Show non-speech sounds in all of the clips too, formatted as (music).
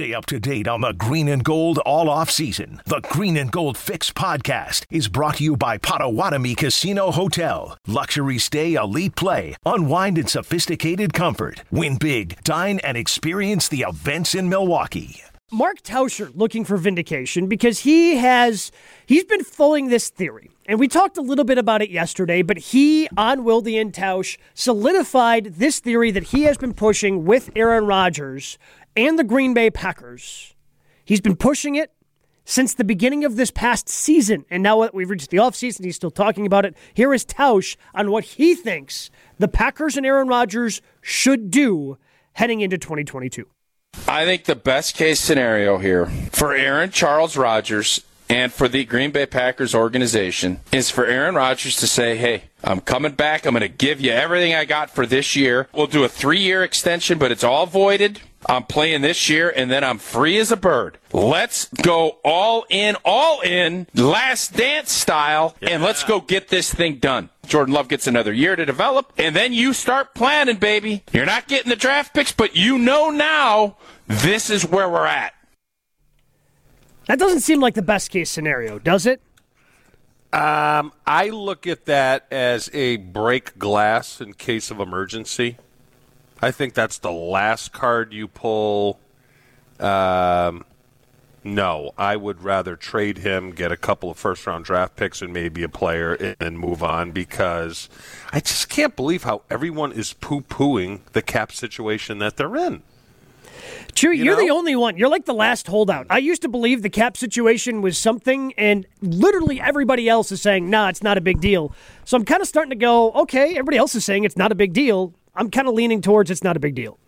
Stay up to date on the green and gold all off season. The Green and Gold Fix podcast is brought to you by Potawatomi Casino Hotel. Luxury stay, elite play, unwind in sophisticated comfort. Win big, dine, and experience the events in Milwaukee. Mark Tauscher looking for vindication because he has he's been following this theory. And we talked a little bit about it yesterday, but he on Wilde and Tausch solidified this theory that he has been pushing with Aaron Rodgers and the Green Bay Packers. He's been pushing it since the beginning of this past season. And now that we've reached the offseason, he's still talking about it. Here is Tausch on what he thinks the Packers and Aaron Rodgers should do heading into 2022. I think the best case scenario here for Aaron Charles Rodgers and for the Green Bay Packers organization is for Aaron Rodgers to say, hey, I'm coming back. I'm going to give you everything I got for this year. We'll do a three year extension, but it's all voided. I'm playing this year and then I'm free as a bird. Let's go all in, all in, last dance style, yeah. and let's go get this thing done. Jordan Love gets another year to develop, and then you start planning, baby. You're not getting the draft picks, but you know now this is where we're at. That doesn't seem like the best case scenario, does it? Um, I look at that as a break glass in case of emergency. I think that's the last card you pull. Um, no, I would rather trade him, get a couple of first round draft picks and maybe a player and move on because I just can't believe how everyone is poo pooing the cap situation that they're in. Chewy, you are the only one. You're like the last holdout. I used to believe the cap situation was something, and literally everybody else is saying, nah, it's not a big deal. So I'm kind of starting to go, okay, everybody else is saying it's not a big deal. I'm kind of leaning towards it's not a big deal.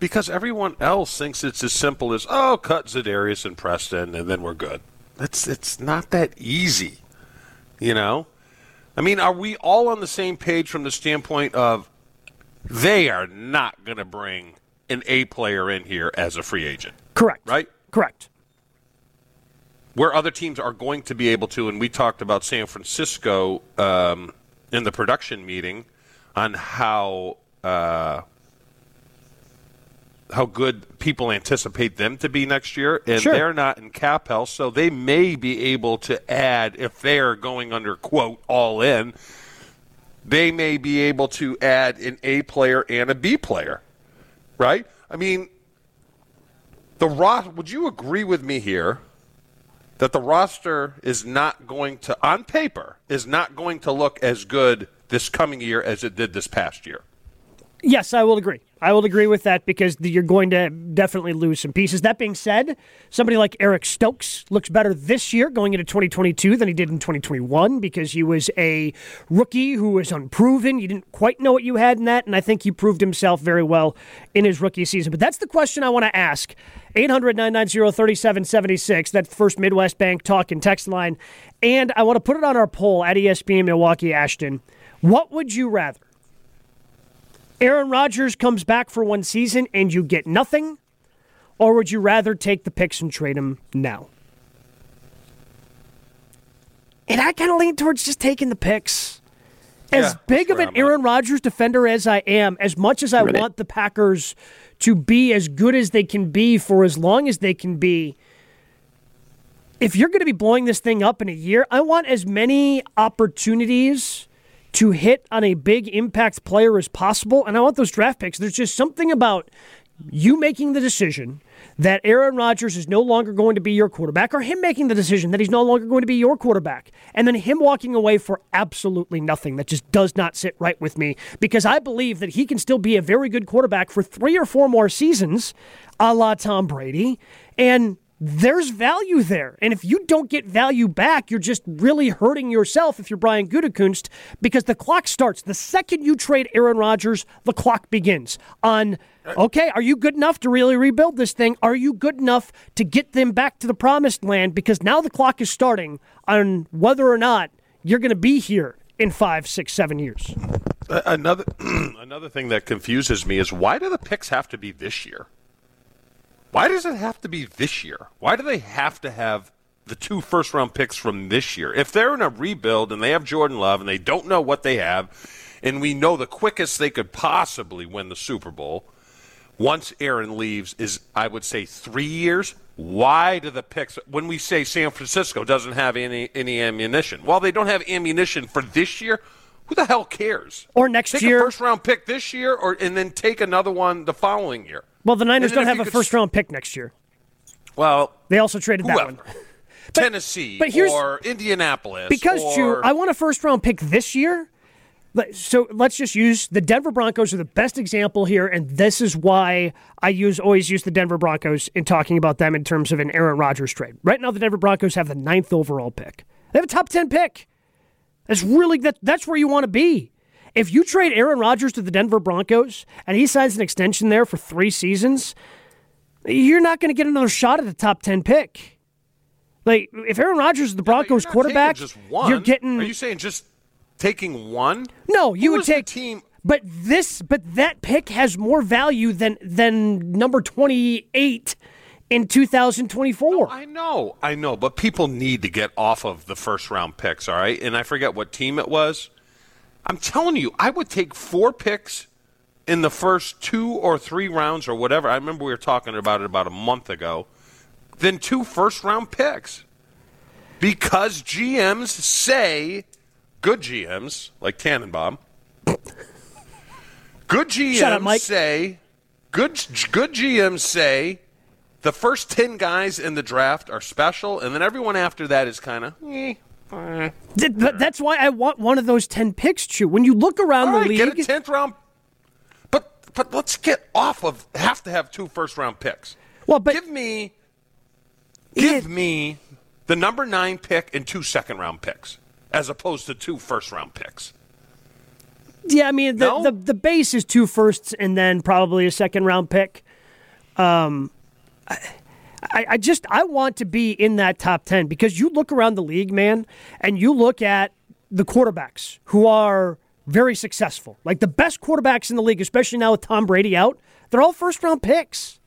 Because everyone else thinks it's as simple as, oh, cut Za'Darius and Preston, and then we're good. It's, it's not that easy, you know? I mean, are we all on the same page from the standpoint of they are not going to bring an A player in here as a free agent. Correct. Right? Correct. Where other teams are going to be able to, and we talked about San Francisco um, in the production meeting on how uh, how good people anticipate them to be next year, and sure. they're not in cap health, so they may be able to add if they are going under quote all in. They may be able to add an A player and a B player right? I mean, the ro- would you agree with me here that the roster is not going to, on paper, is not going to look as good this coming year as it did this past year? Yes, I will agree. I will agree with that because you're going to definitely lose some pieces. That being said, somebody like Eric Stokes looks better this year going into 2022 than he did in 2021 because he was a rookie who was unproven. You didn't quite know what you had in that, and I think he proved himself very well in his rookie season. But that's the question I want to ask. 800 990 3776, that first Midwest Bank talk and text line. And I want to put it on our poll at ESPN Milwaukee Ashton. What would you rather? Aaron Rodgers comes back for one season and you get nothing? Or would you rather take the picks and trade him now? And I kind of lean towards just taking the picks. As yeah, big of an Aaron Rodgers defender as I am, as much as I right. want the Packers to be as good as they can be for as long as they can be, if you're going to be blowing this thing up in a year, I want as many opportunities to hit on a big impact player as possible. And I want those draft picks. There's just something about you making the decision that Aaron Rodgers is no longer going to be your quarterback, or him making the decision that he's no longer going to be your quarterback, and then him walking away for absolutely nothing that just does not sit right with me because I believe that he can still be a very good quarterback for three or four more seasons, a la Tom Brady. And there's value there. And if you don't get value back, you're just really hurting yourself if you're Brian Gutekunst because the clock starts. The second you trade Aaron Rodgers, the clock begins on, okay, are you good enough to really rebuild this thing? Are you good enough to get them back to the promised land? Because now the clock is starting on whether or not you're going to be here in five, six, seven years. Another, (clears throat) another thing that confuses me is why do the picks have to be this year? Why does it have to be this year? Why do they have to have the two first round picks from this year? If they're in a rebuild and they have Jordan Love and they don't know what they have, and we know the quickest they could possibly win the Super Bowl, once Aaron leaves is, I would say, three years. Why do the picks, when we say San Francisco doesn't have any, any ammunition? Well, they don't have ammunition for this year. Who the hell cares? Or next take year. a first round pick this year, or and then take another one the following year. Well, the Niners don't have a first round pick next year. Well, they also traded whoever. that one. (laughs) But, Tennessee but here's, or Indianapolis. Because, or, I want a first round pick this year. So let's just use the Denver Broncos are the best example here, and this is why I use always use the Denver Broncos in talking about them in terms of an Aaron Rodgers trade. Right now, the Denver Broncos have the ninth overall pick. They have a top ten pick. That's really that. That's where you want to be. If you trade Aaron Rodgers to the Denver Broncos and he signs an extension there for three seasons, you're not going to get another shot at a top ten pick. Like if Aaron Rodgers is the Broncos quarterback, you're getting. Are you saying just taking one? No, you Who would take team. But this, but that pick has more value than than number twenty eight in 2024. No, I know, I know, but people need to get off of the first round picks, all right? And I forget what team it was. I'm telling you, I would take four picks in the first two or three rounds or whatever. I remember we were talking about it about a month ago. Then two first round picks. Because GMs say good GMs like Tannenbaum. Good GMs up, say good good GMs say the first 10 guys in the draft are special and then everyone after that is kind of eh, eh. That's why I want one of those 10 picks, Chew. When you look around the league, get a 10th round but but let's get off of have to have two first round picks. Well, but give me give it, me the number 9 pick and two second round picks as opposed to two first round picks. Yeah, I mean the, no? the the base is two firsts and then probably a second round pick. Um, I, I just I want to be in that top ten because you look around the league, man, and you look at the quarterbacks who are very successful, like the best quarterbacks in the league, especially now with Tom Brady out. They're all first round picks.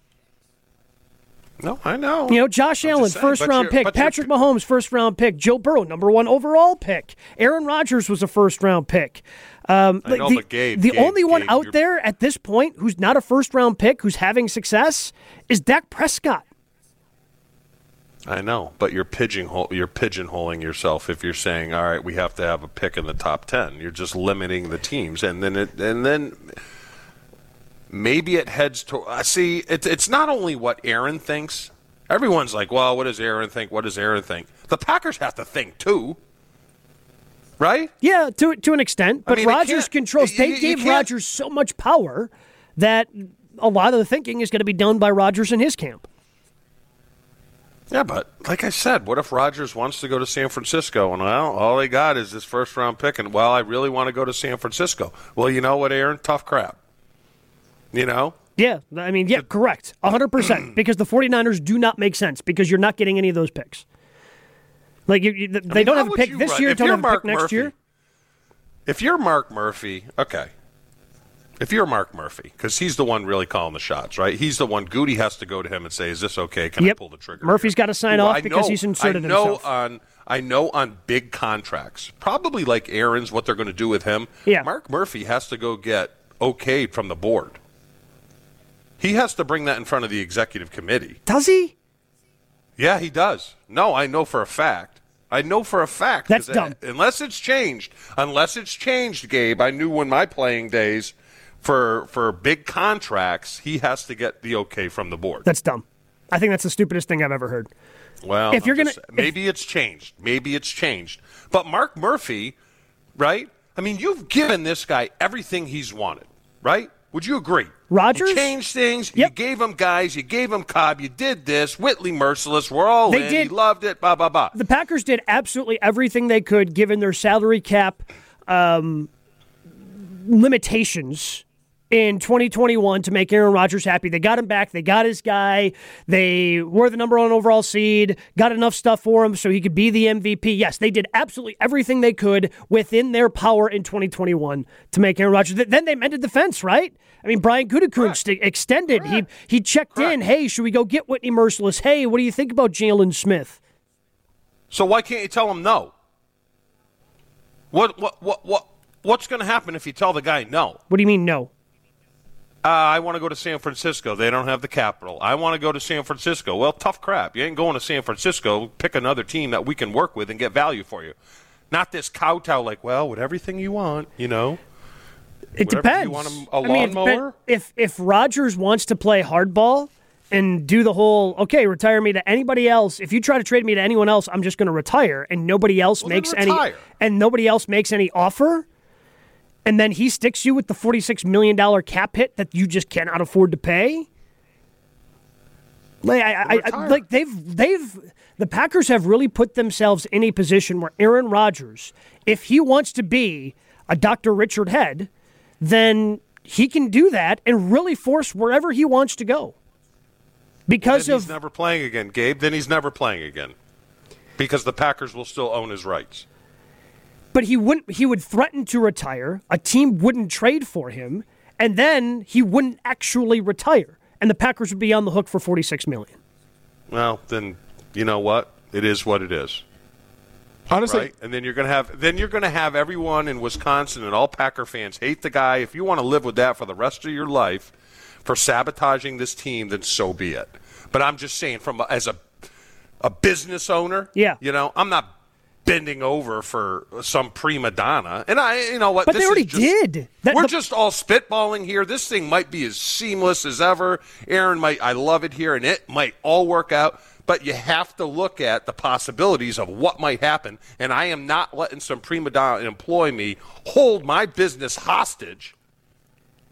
No, I know. You know, Josh I'm Allen, saying, first round pick. Patrick Mahomes, first round pick. Joe Burrow, number one overall pick. Aaron Rodgers was a first round pick. Um, I know, the, but Gabe, the Gabe, only one Gabe, out you're... there at this point who's not a first round pick, who's having success, is Dak Prescott. I know, but you're pigeonhole you're pigeonholing yourself if you're saying, "All right, we have to have a pick in the top 10." You're just limiting the teams and then it and then maybe it heads to uh, see it's it's not only what Aaron thinks. Everyone's like, "Well, what does Aaron think? What does Aaron think?" The Packers have to think too. Right? Yeah, to to an extent, but I mean, Rodgers controls. They you gave Rodgers so much power that a lot of the thinking is going to be done by Rodgers and his camp. Yeah, but like I said, what if Rodgers wants to go to San Francisco and well, all they got is this first round pick, and well, I really want to go to San Francisco. Well, you know what, Aaron? Tough crap. You know? Yeah, I mean, yeah, correct. 100%. (clears throat) because the 49ers do not make sense because you're not getting any of those picks. Like, you, you, they I mean, don't have a pick this year, don't have a pick next Murphy, year. If you're Mark Murphy, okay. If you're Mark Murphy, because he's the one really calling the shots, right? He's the one. Goody has to go to him and say, "Is this okay? Can yep. I pull the trigger?" Murphy's got to sign Ooh, off I because know, he's inserted I know himself. on I know on big contracts, probably like Aaron's, what they're going to do with him. Yeah. Mark Murphy has to go get okayed from the board. He has to bring that in front of the executive committee. Does he? Yeah, he does. No, I know for a fact. I know for a fact. That's dumb. unless it's changed. Unless it's changed, Gabe. I knew when my playing days for for big contracts, he has to get the okay from the board. That's dumb. I think that's the stupidest thing I've ever heard. Well, if you're gonna, maybe if, it's changed. Maybe it's changed. But Mark Murphy, right? I mean, you've given this guy everything he's wanted, right? Would you agree? Rodgers you changed things. Yep. You gave him guys. You gave him Cobb. You did this. Whitney Mercilus. We're all they in. Did, he loved it. Blah blah blah. The Packers did absolutely everything they could, given their salary cap um, limitations in 2021 to make Aaron Rodgers happy. They got him back. They got his guy. They were the number one overall seed, got enough stuff for him so he could be the MVP. Yes, they did absolutely everything they could within their power in 2021 to make Aaron Rodgers. Then they mended the fence, right? I mean, Brian Gutekunst extended. Correct. He he checked Correct. in. Hey, should we go get Whitney Mercilus? Hey, what do you think about Jalen Smith? So why can't you tell him no? What what what what what's going to happen if you tell the guy no? What do you mean no? Uh, I want to go to San Francisco. They don't have the capital. I want to go to San Francisco. Well, tough crap. You ain't going to San Francisco. Pick another team that we can work with and get value for you. Not this kowtow like, well, with everything you want, you know. It Whatever, depends. You want a, a I mean, lawnmower? if if Rodgers wants to play hardball and do the whole okay, retire me to anybody else. If you try to trade me to anyone else, I'm just going to retire, and nobody else Well, makes any and nobody else makes any offer. And then he sticks you with the forty-six million dollar cap hit that you just cannot afford to pay. Like, I, I, like they've they've the Packers have really put themselves in a position where Aaron Rodgers, if he wants to be a Dr. Richard Head, then he can do that and really force wherever he wants to go. Because of he's never playing again, Gabe. Then he's never playing again because the Packers will still own his rights. But he wouldn't he would threaten to retire, a team wouldn't trade for him, and then he wouldn't actually retire. And the Packers would be on the hook for 46 million. Well, then you know what? It is what it is. Honestly, right? And then you're gonna have then you're gonna have everyone in Wisconsin and all Packer fans hate the guy. If you want to live with that for the rest of your life for sabotaging this team, then so be it. But I'm just saying, from a, as a a business owner, Yeah. you know, I'm not bending over for some prima donna. And I, you know what? But they already just- did. That- we're the- just all spitballing here. This thing might be as seamless as ever. Aaron might, I love it here, and it might all work out. But you have to look at the possibilities of what might happen. And I am not letting some prima donna employ me hold my business hostage,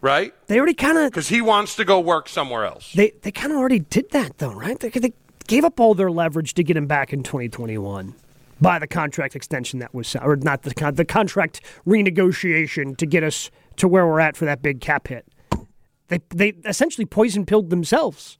right? They already kind of Because he wants to go work somewhere else. they they kind of already did that though, right? They, they gave up all their leverage to get him back in 2021 by the contract extension that was or not the con- the contract renegotiation to get us to where we're at for that big cap hit. They they essentially poison pilled themselves.